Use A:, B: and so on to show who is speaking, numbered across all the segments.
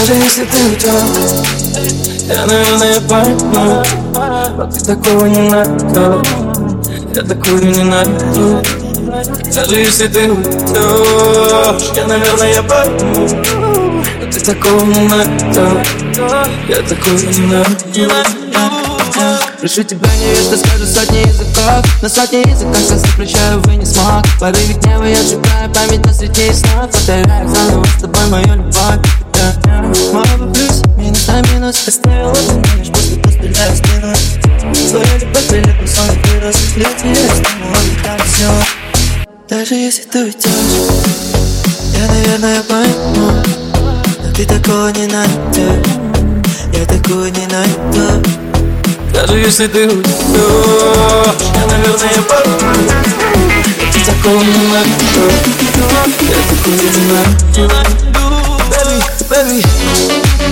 A: Даже если ты уйдешь Я, наверное, пойму Но ты такого не надо. Я такую не найду. Даже если ты уйдешь Я, наверное, пойму Но ты такого не надо. Я такую не найду. Прошу тебя, не что скажу сотни языков. На сотни языках я запрещаю, вы не смог. Порыве гнева я сжигаю память на свете снов. Повторяю заново с тобой мою любовь. Мало плюс, минус на минус. Оставила ты лишь после постреляю спину Своя любовь прилетом сон Я тебе оставила там все Даже если ты уйдешь Я, наверное, пойму Но ты такого не найдешь Я такого не найду. Даже если ты уйдешь Я, наверное, пойму Ты такого не найду Я такого не найду Baby, baby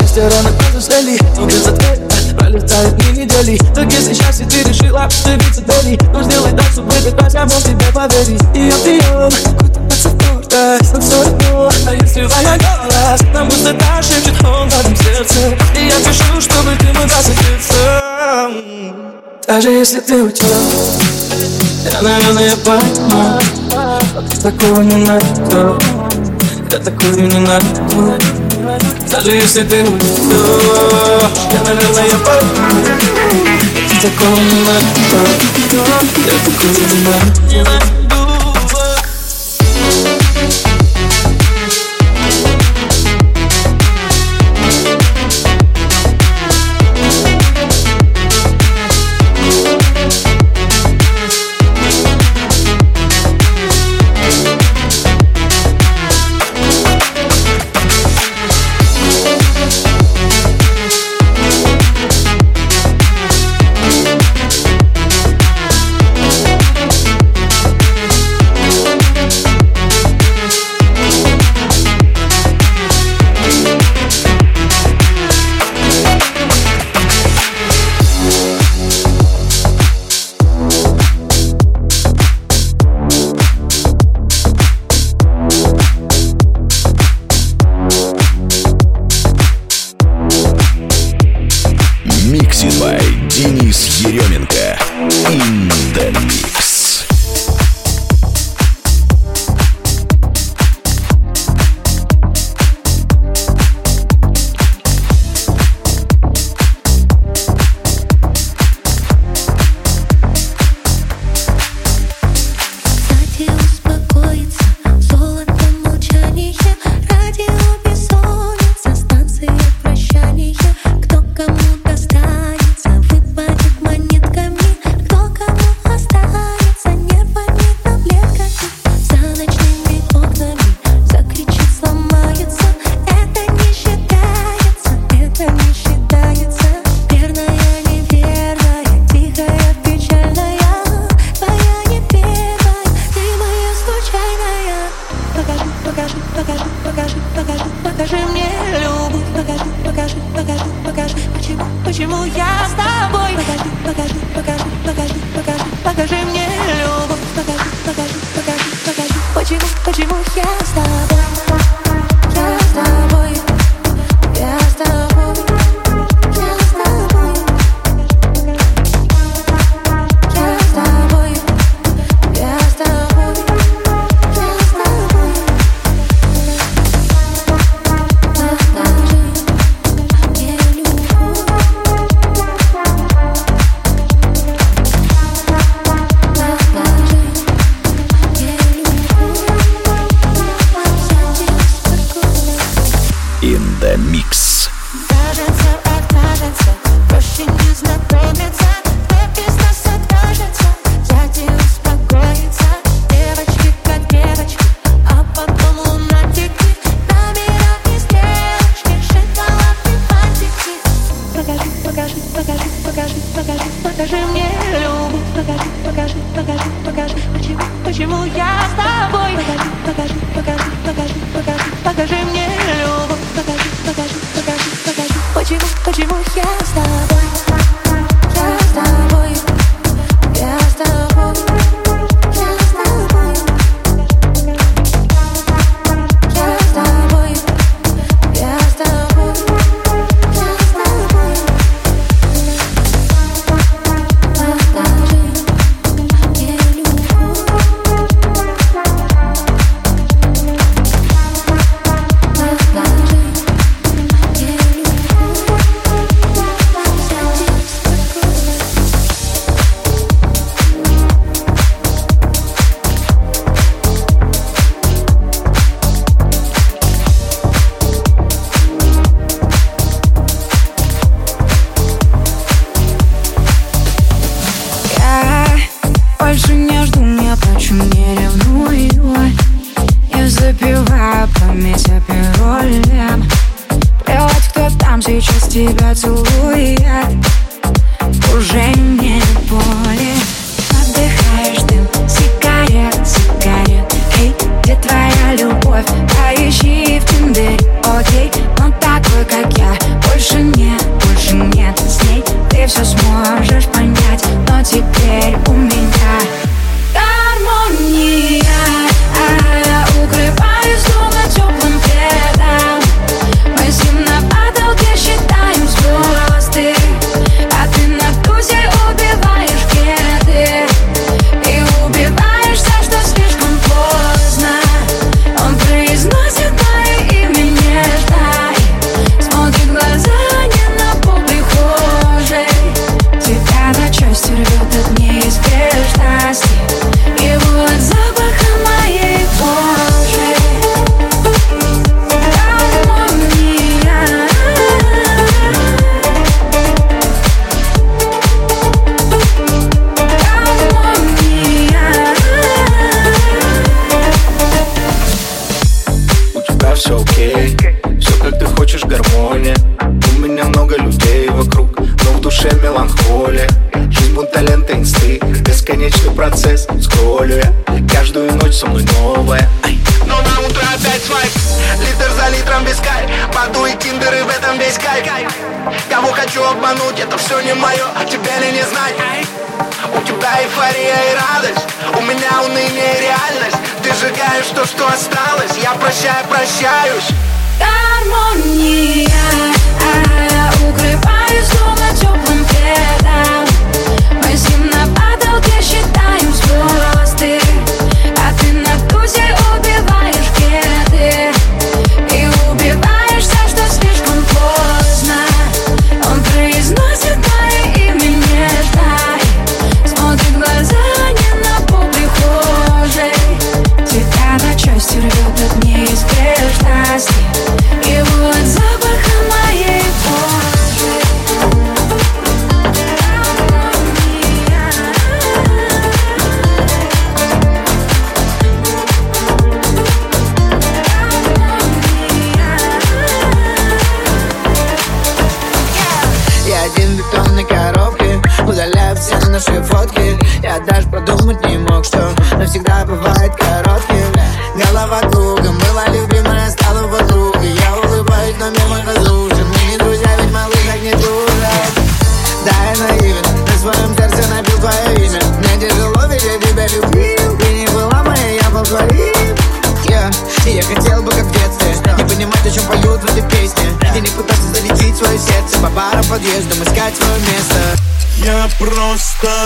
A: Рестораны позаслали, но без ответа Пролетают дни недели. Так если счастье ты решила добиться целей Но сделай так, чтобы опять я мог тебе поверить. И я прием, какой-то пацифорта Но все равно, а если твоя голос Нам будто та шепчет он в твоем сердце? И я пишу, чтобы ты могла закрыться Даже если ты уйдешь Я, наверное, пойму ты такого не найду. Я такую не найду. Даже если ты уйдешь Я, наверное, пойму Ты такого не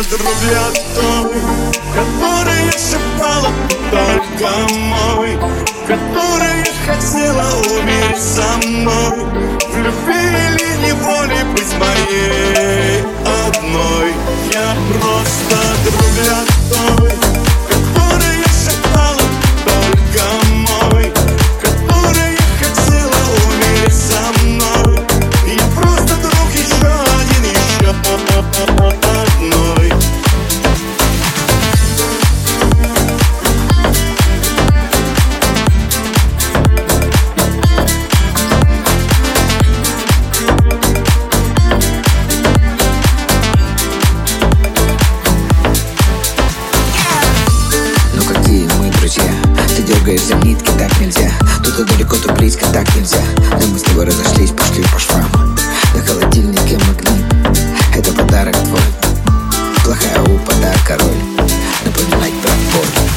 B: просто друг для
C: За нитки, так нельзя.
D: То далеко, то близко, так нельзя. Но мы с тобой разошлись, пошли по швам На холодильнике магнит Это подарок твой. Плохая у подарка роль Напоминать про боль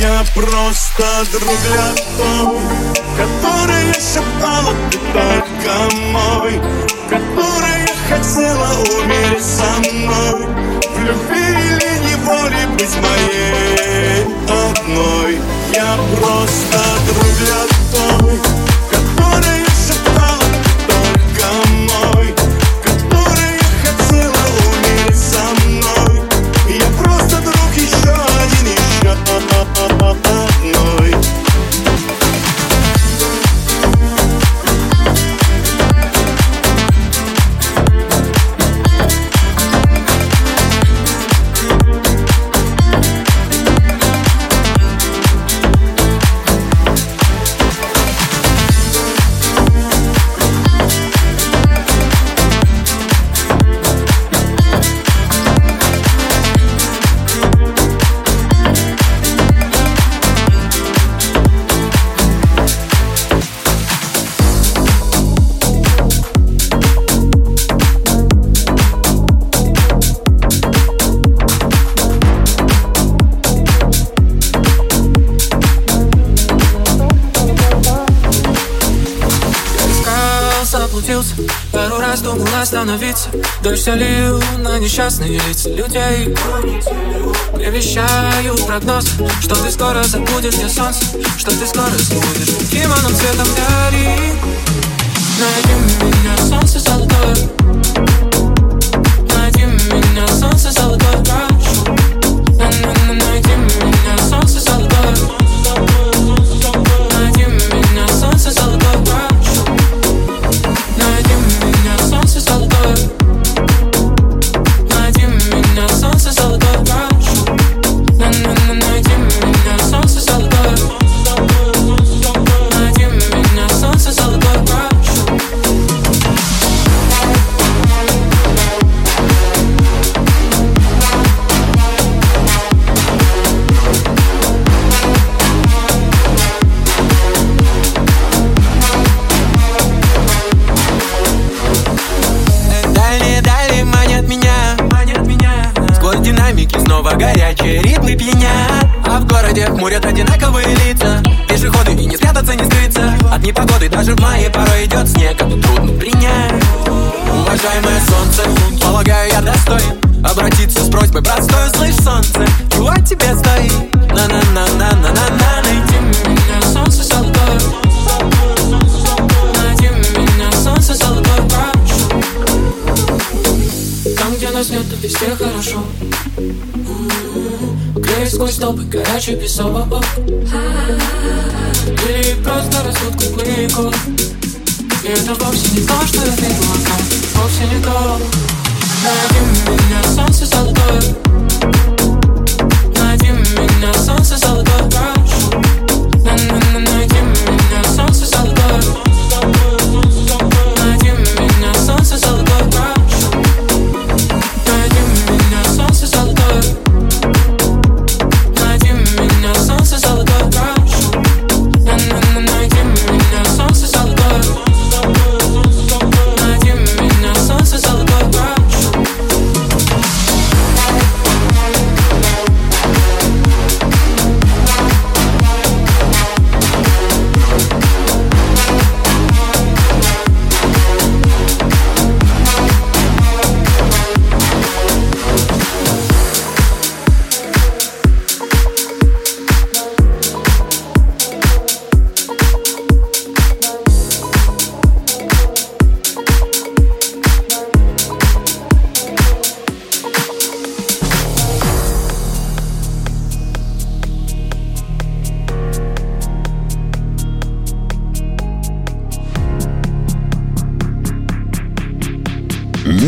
B: я просто друг для той, которая шептала ты только мой, которая хотела умереть со мной, в любви или неволе быть моей. Я просто друг для той,
E: несчастные лица людей. Превещаю прогноз Что ты скоро забудешь где солнце Что ты скоро забудешь Кимоном цветом гори Найди меня, солнце золотое
F: горячий песок. Или просто круглые горы И это вовсе не то, что я видел вокруг Вовсе не то. Найди меня, солнце золотое. Найди меня, солнце золотое, прошу. Найди меня, солнце золотое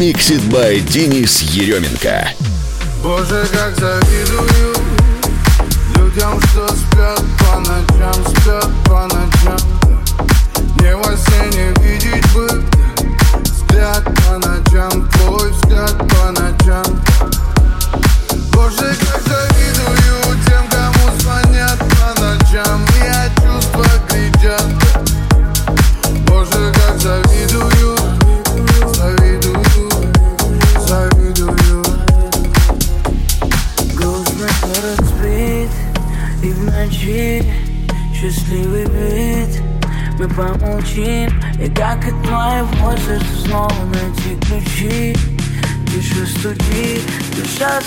G: Mixed by Денис Еременко.
H: Боже, как завидую Людям, что спят по ночам, спят по ночам Не во сне не видеть бы Взгляд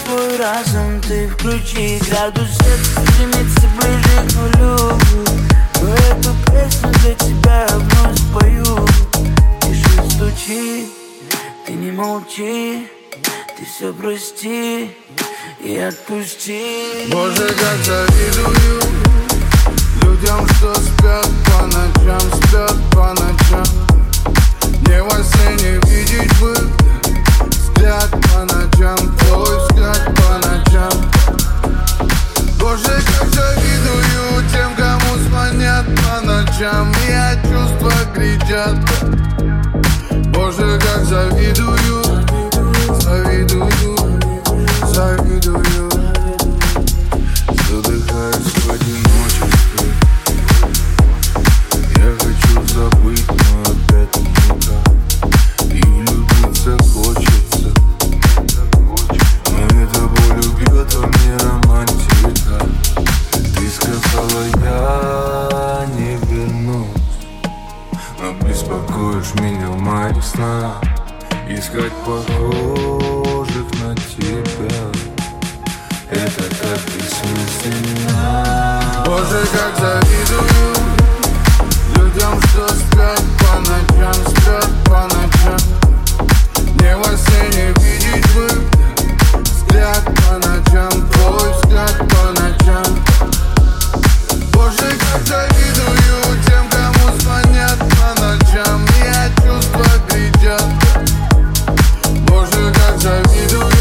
H: твой
C: разум ты включи Градус стремится ближе к нулю. Но эту песню для тебя вновь спою. Тише стучи, ты не молчи Ты все прости и отпусти.
H: Боже, как завидую беспокоишь меня в моих снах Искать похожих на тебя. Это так бессмысленно. Боже, как завидую Людям, что спят по ночам Спят по ночам. Не во сне не видеть бы Взгляд по ночам Твой взгляд по ночам. Боже, как завидую кричат Боже, как завидую,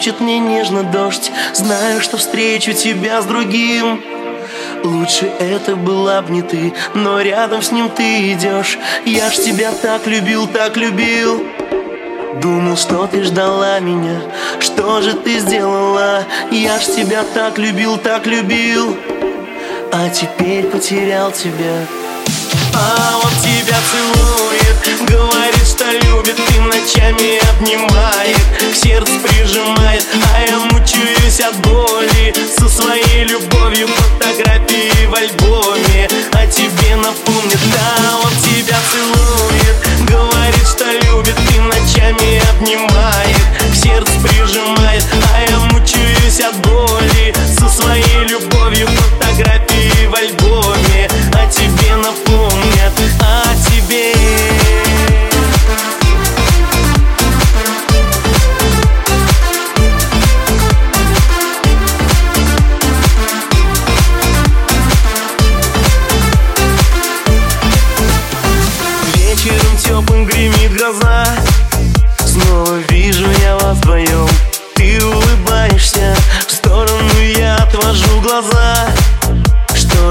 I: Шепчет мне нежно дождь Знаю, что встречу тебя с другим. Лучше это была б не ты Но рядом с ним ты идешь. Я ж тебя так любил, так любил. Думал, что ты ждала меня Что же ты сделала? Я ж тебя так любил, так любил. А теперь потерял тебя. А он тебя целует Говорит, любит И ночами обнимает К сердцу прижимает А я мучаюсь от боли. Со своей любовью Фотографии в альбоме А тебе напомнит Да, он тебя целует. Говорит, что любит И ночами обнимает К сердцу прижимает А я мучаюсь от боли. Со своей любовью Фотографии в альбоме А тебе напомнят О тебе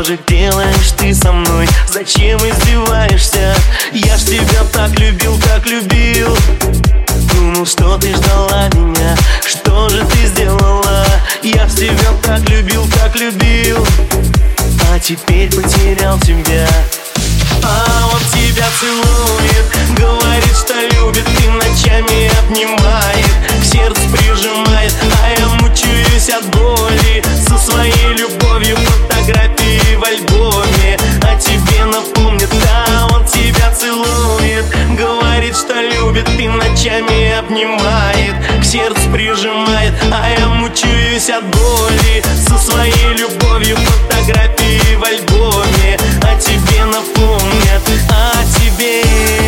I: же делаешь ты со мной? Зачем издеваешься? Я ж тебя так любил, так любил Думал, что ты ждала меня Что же ты сделала? Я ж тебя так любил, так любил А теперь потерял тебя а он тебя целует Говорит, что любит И ночами обнимает И ночами обнимает К сердцу прижимает А я мучаюсь от боли. Со своей любовью Фотографии в альбоме А тебе напомнят о тебе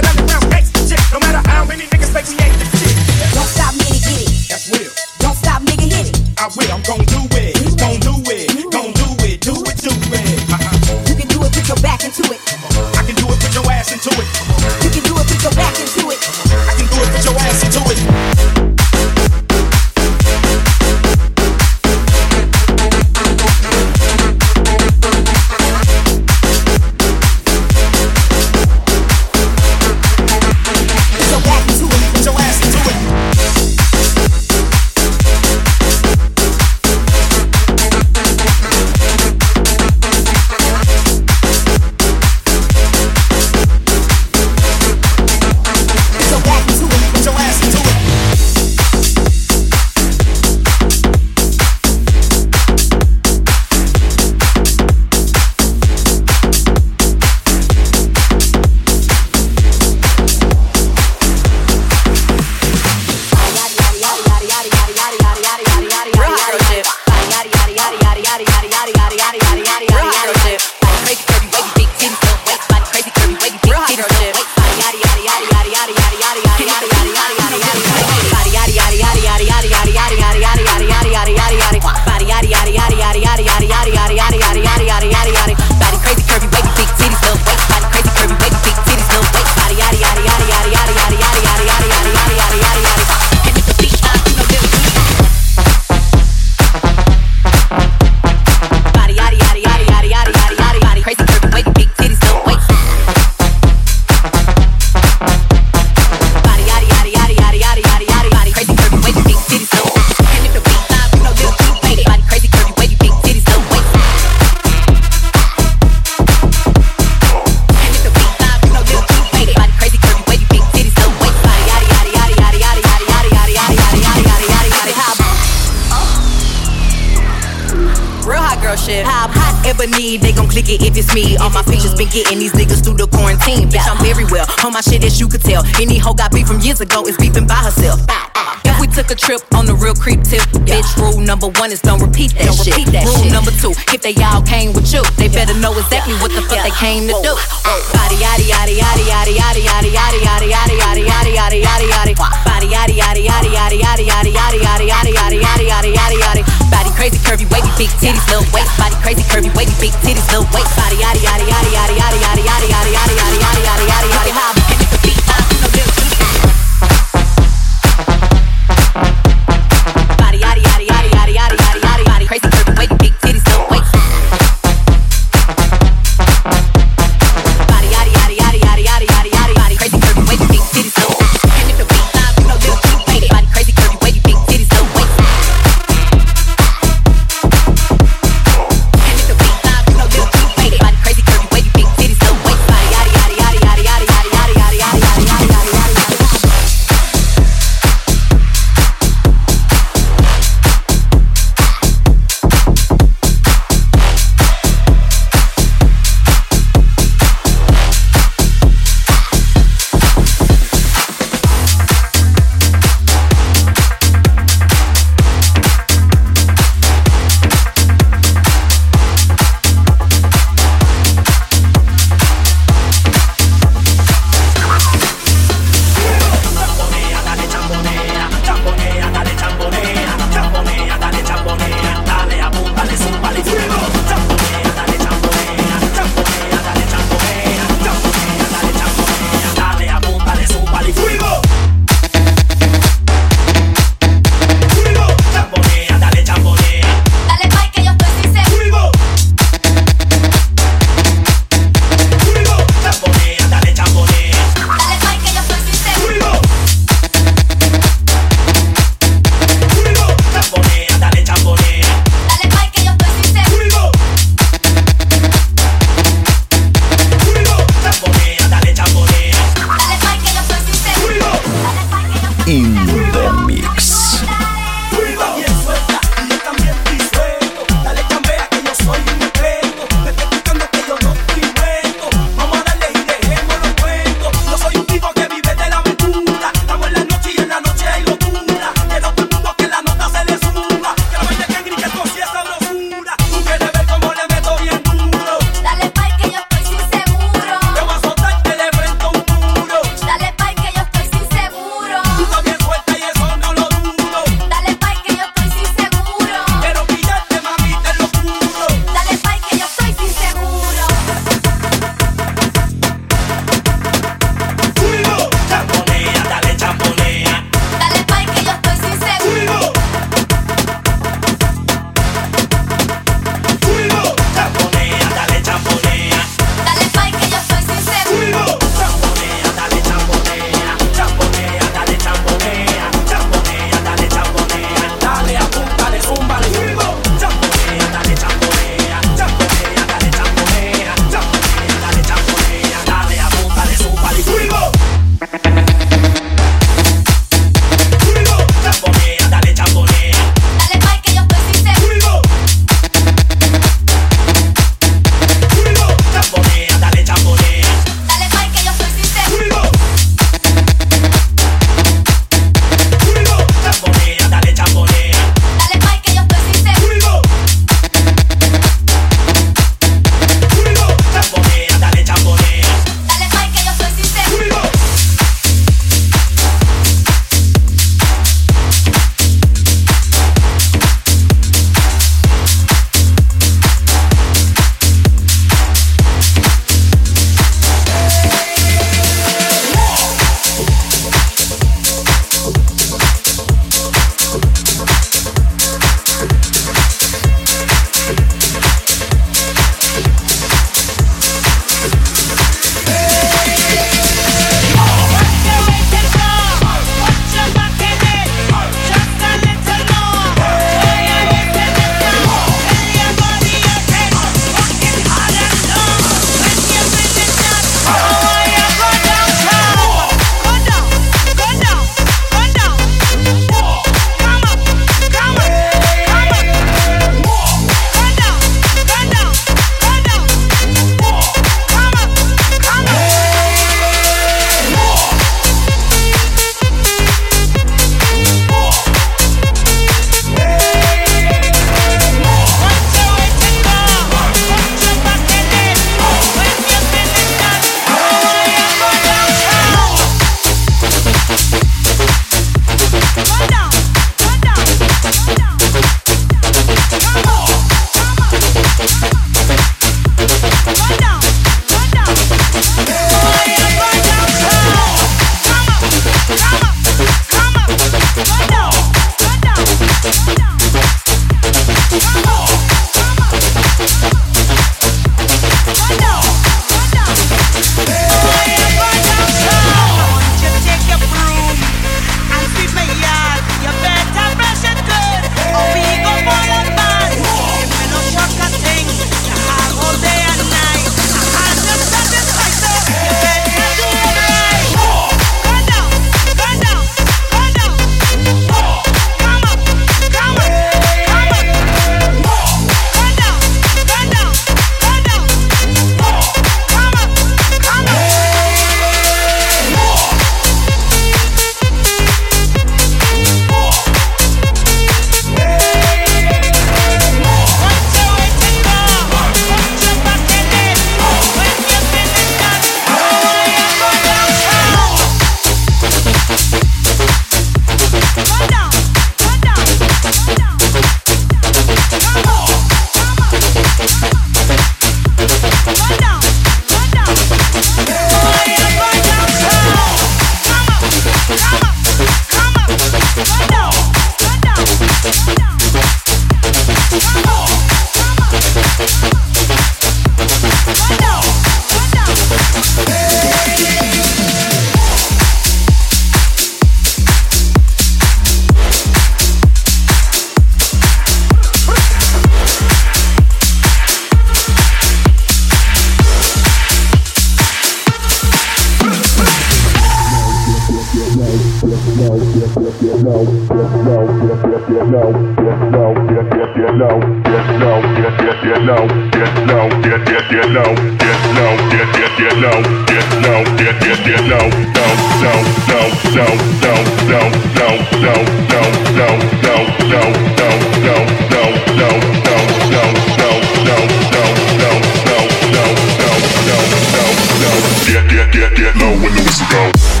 J: No,
K: know
L: when to whistle.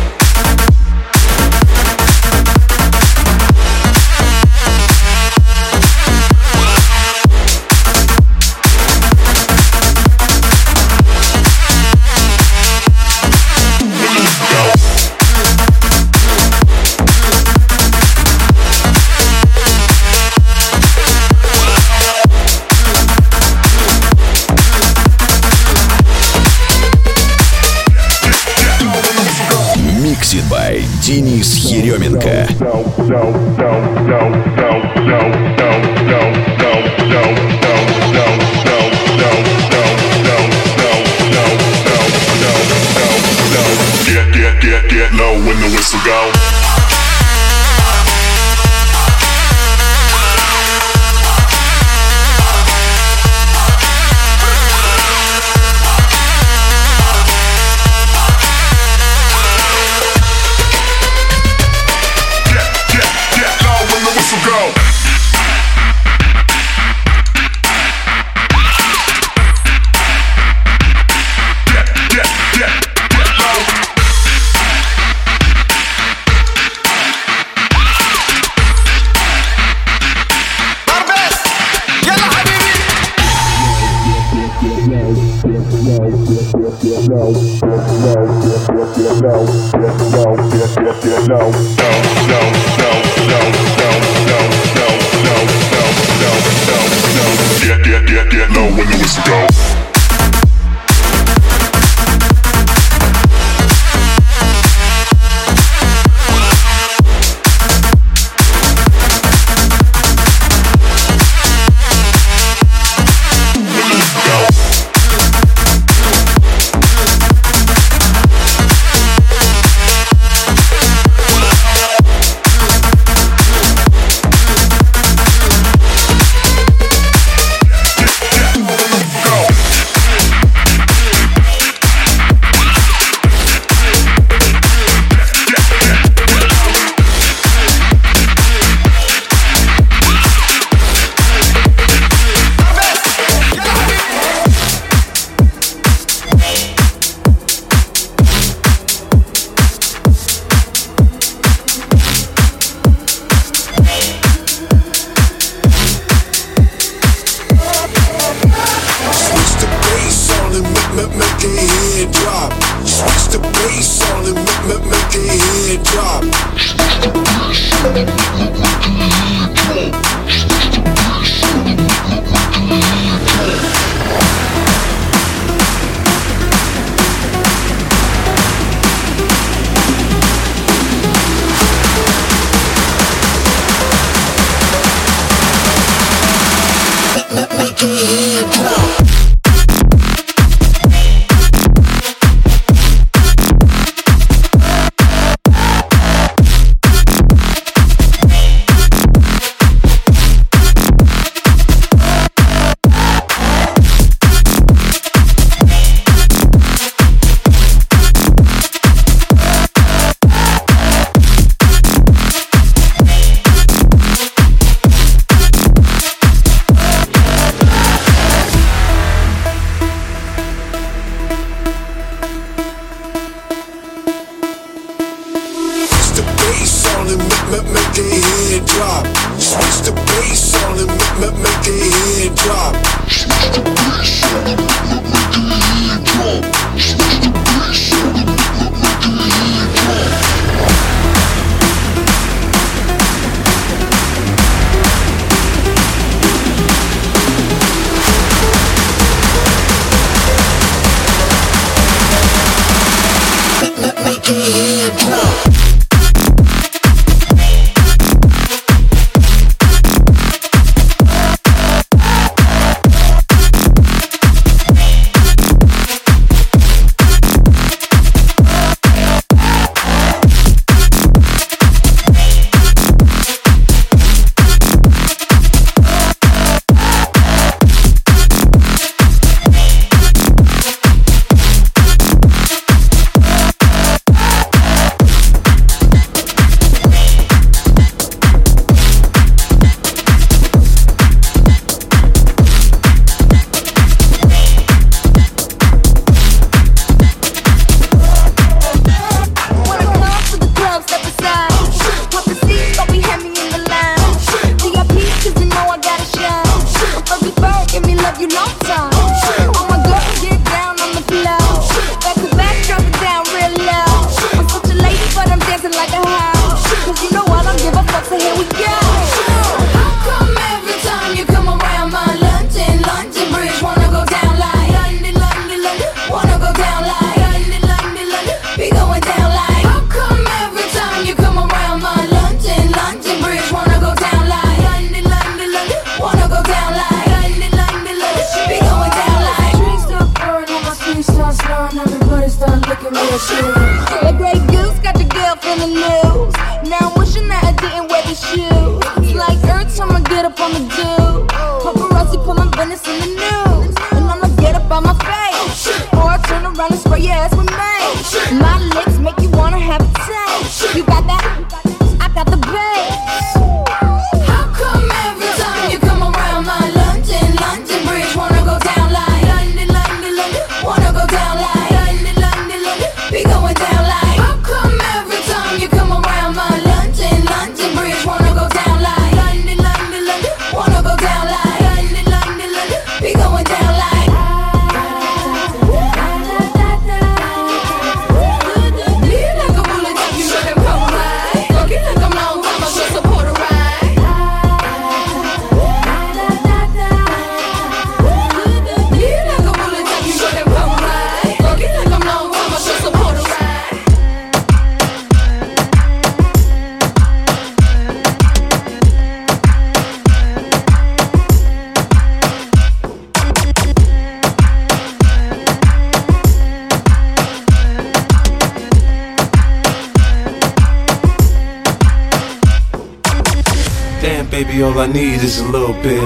M: All I need is a little bit.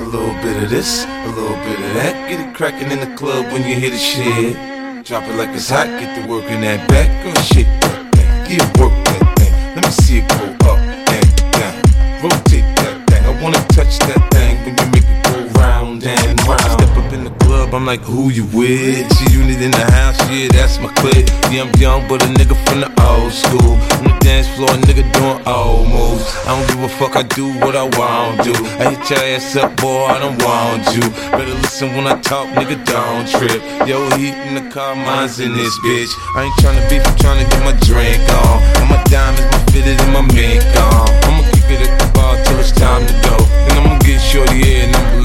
M: A little bit of this, a little bit of that. Get it crackin' in the club when you hear the shit. Drop it like it's hot, get to work in that back. Girl, shake that thing, yeah, work that thing. Let me see it go up and down. Rotate that thing, I wanna touch that thing I'm like, who you with? She unit in the house, yeah, that's my clique. Yeah, I'm young, but a nigga from the old school. On the dance floor, a nigga doing old moves. I don't give a fuck, I do what I want to. I hit your ass up, boy, I don't want you. Better listen when I talk, nigga, don't trip. Yo, heat in the car, mine's in this bitch. I ain't tryna beef, I'm tryna get my drink on. And my diamonds, my fitted, and my mink on. I'ma keep it at the bar till it's time to go. Then I'ma get shorty here and I'ma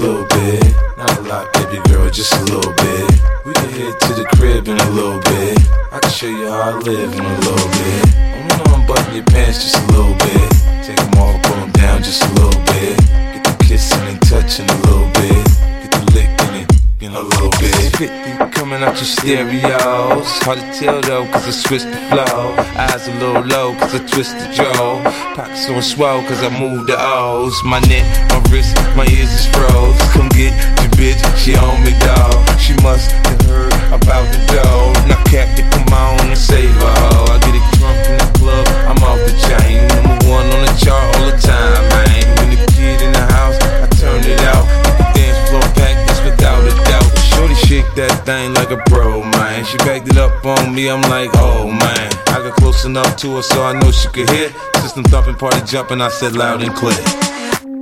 M: little bit. Not a lot, baby girl, just a little bit. We can head to the crib in a little bit. I can show you how I live in a little bit. I wanna unbutton your pants just a little bit. Take them off, pull them down just a little bit. Get the kissing and touching a little bit. In a little bit. 50 coming out your stereos. Hard to tell though, cause I switched the flow. Eyes a little low, cause I twist the jaw. Pockets on swell, cause I move the O's. My neck, my wrist, my ears is froze. Come get your bitch, she on me, dog. She must have heard about the dough. Now, Captain, come on and save her. I get it drunk in the club, I'm off the chain. Number one on the chart all the time, That thing like a pro, man. She backed it up on me, I'm like, oh man. I got close enough to her so I know she could hear. System thumping, party jumping, I said loud and clear.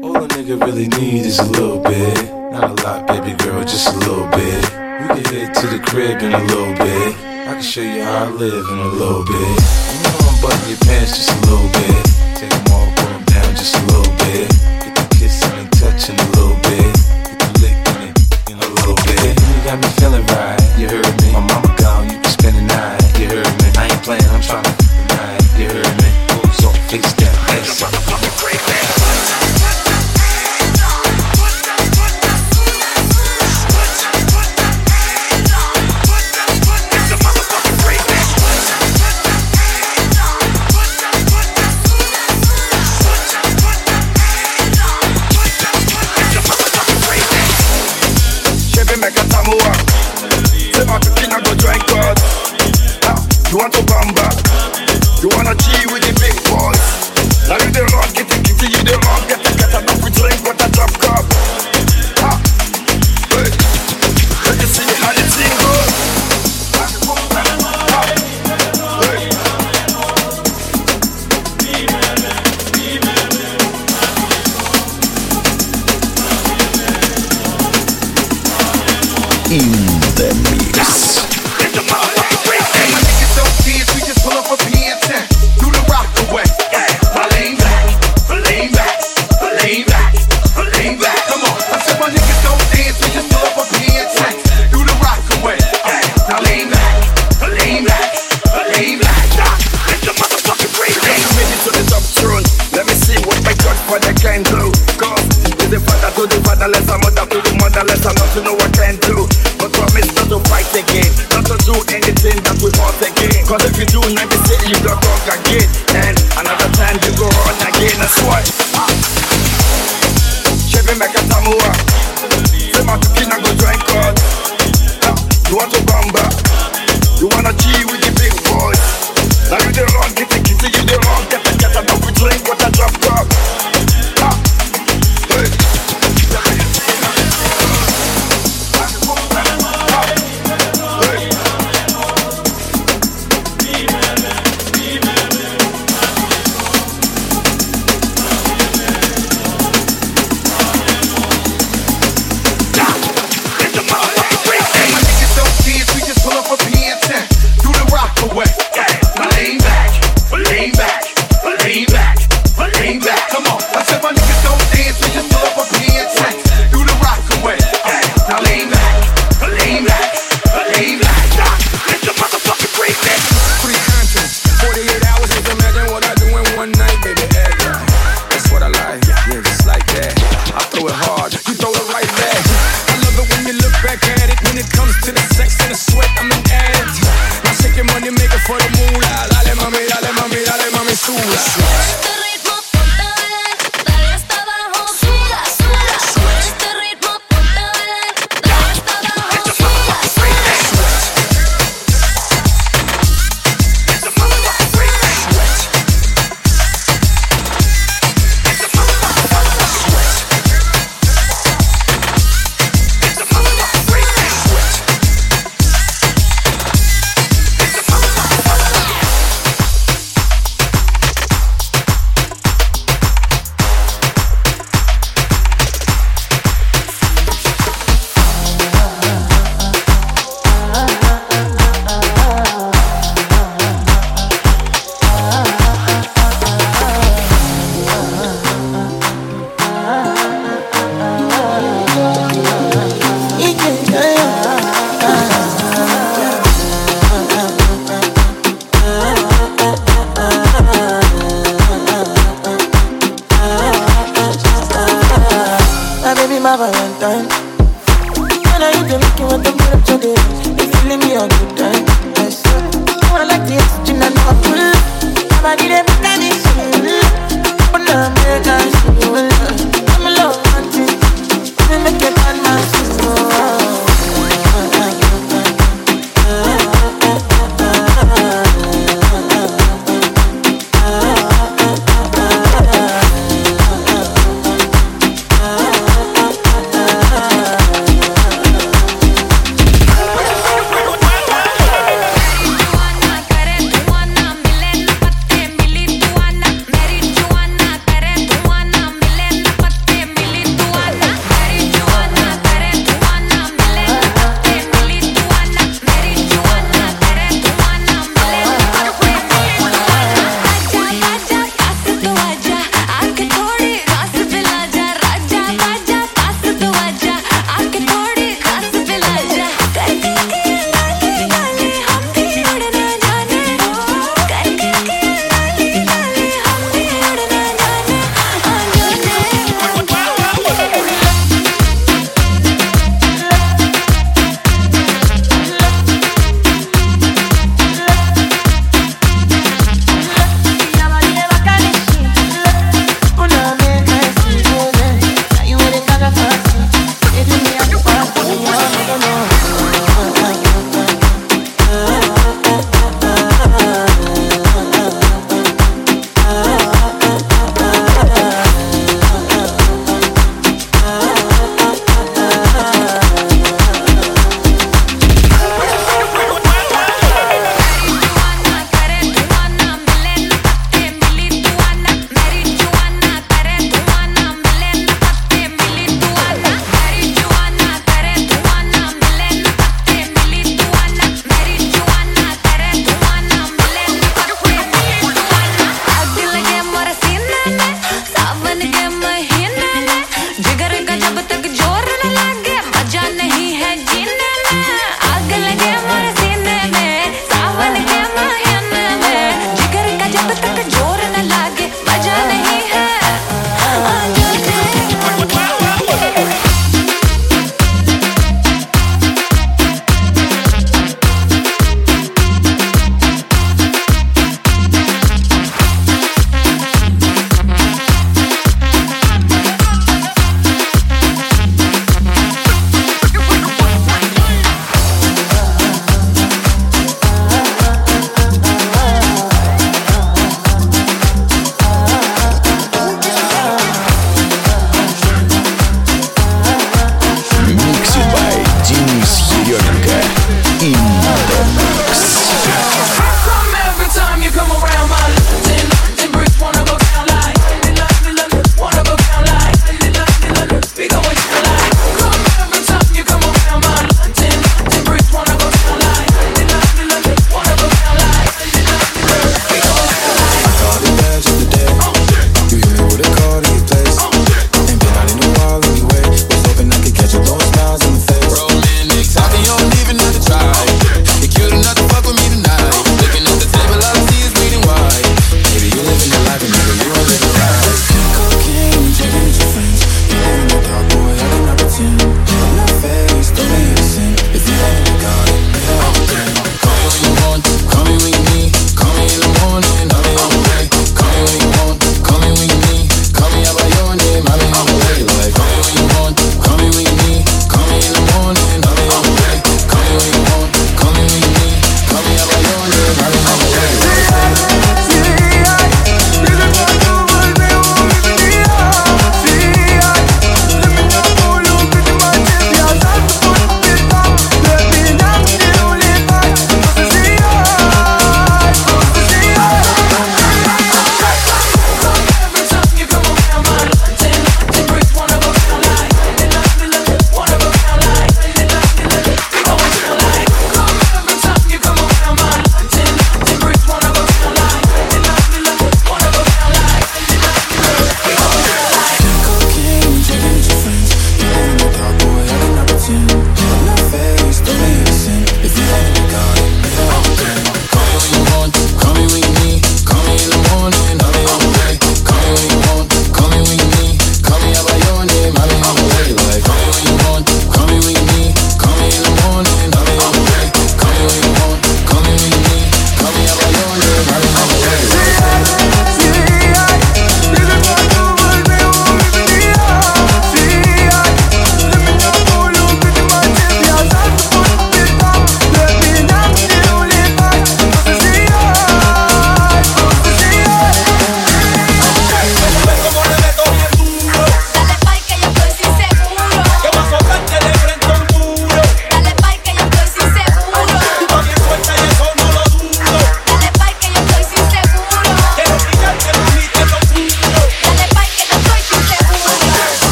M: All a nigga really need is a little bit. Not a lot, baby girl, just a little bit. We can head to the crib in a little bit. I can show you how I live in a little bit. You know I'm button your pants just a little bit. Take them off, pull them down just a little bit. Get the kissing and touching feeling right, you heard me. My mama gone, you can spend the night, you heard me. I ain't playing, I'm trying to night, you heard me. On, face that ass.
N: Chevy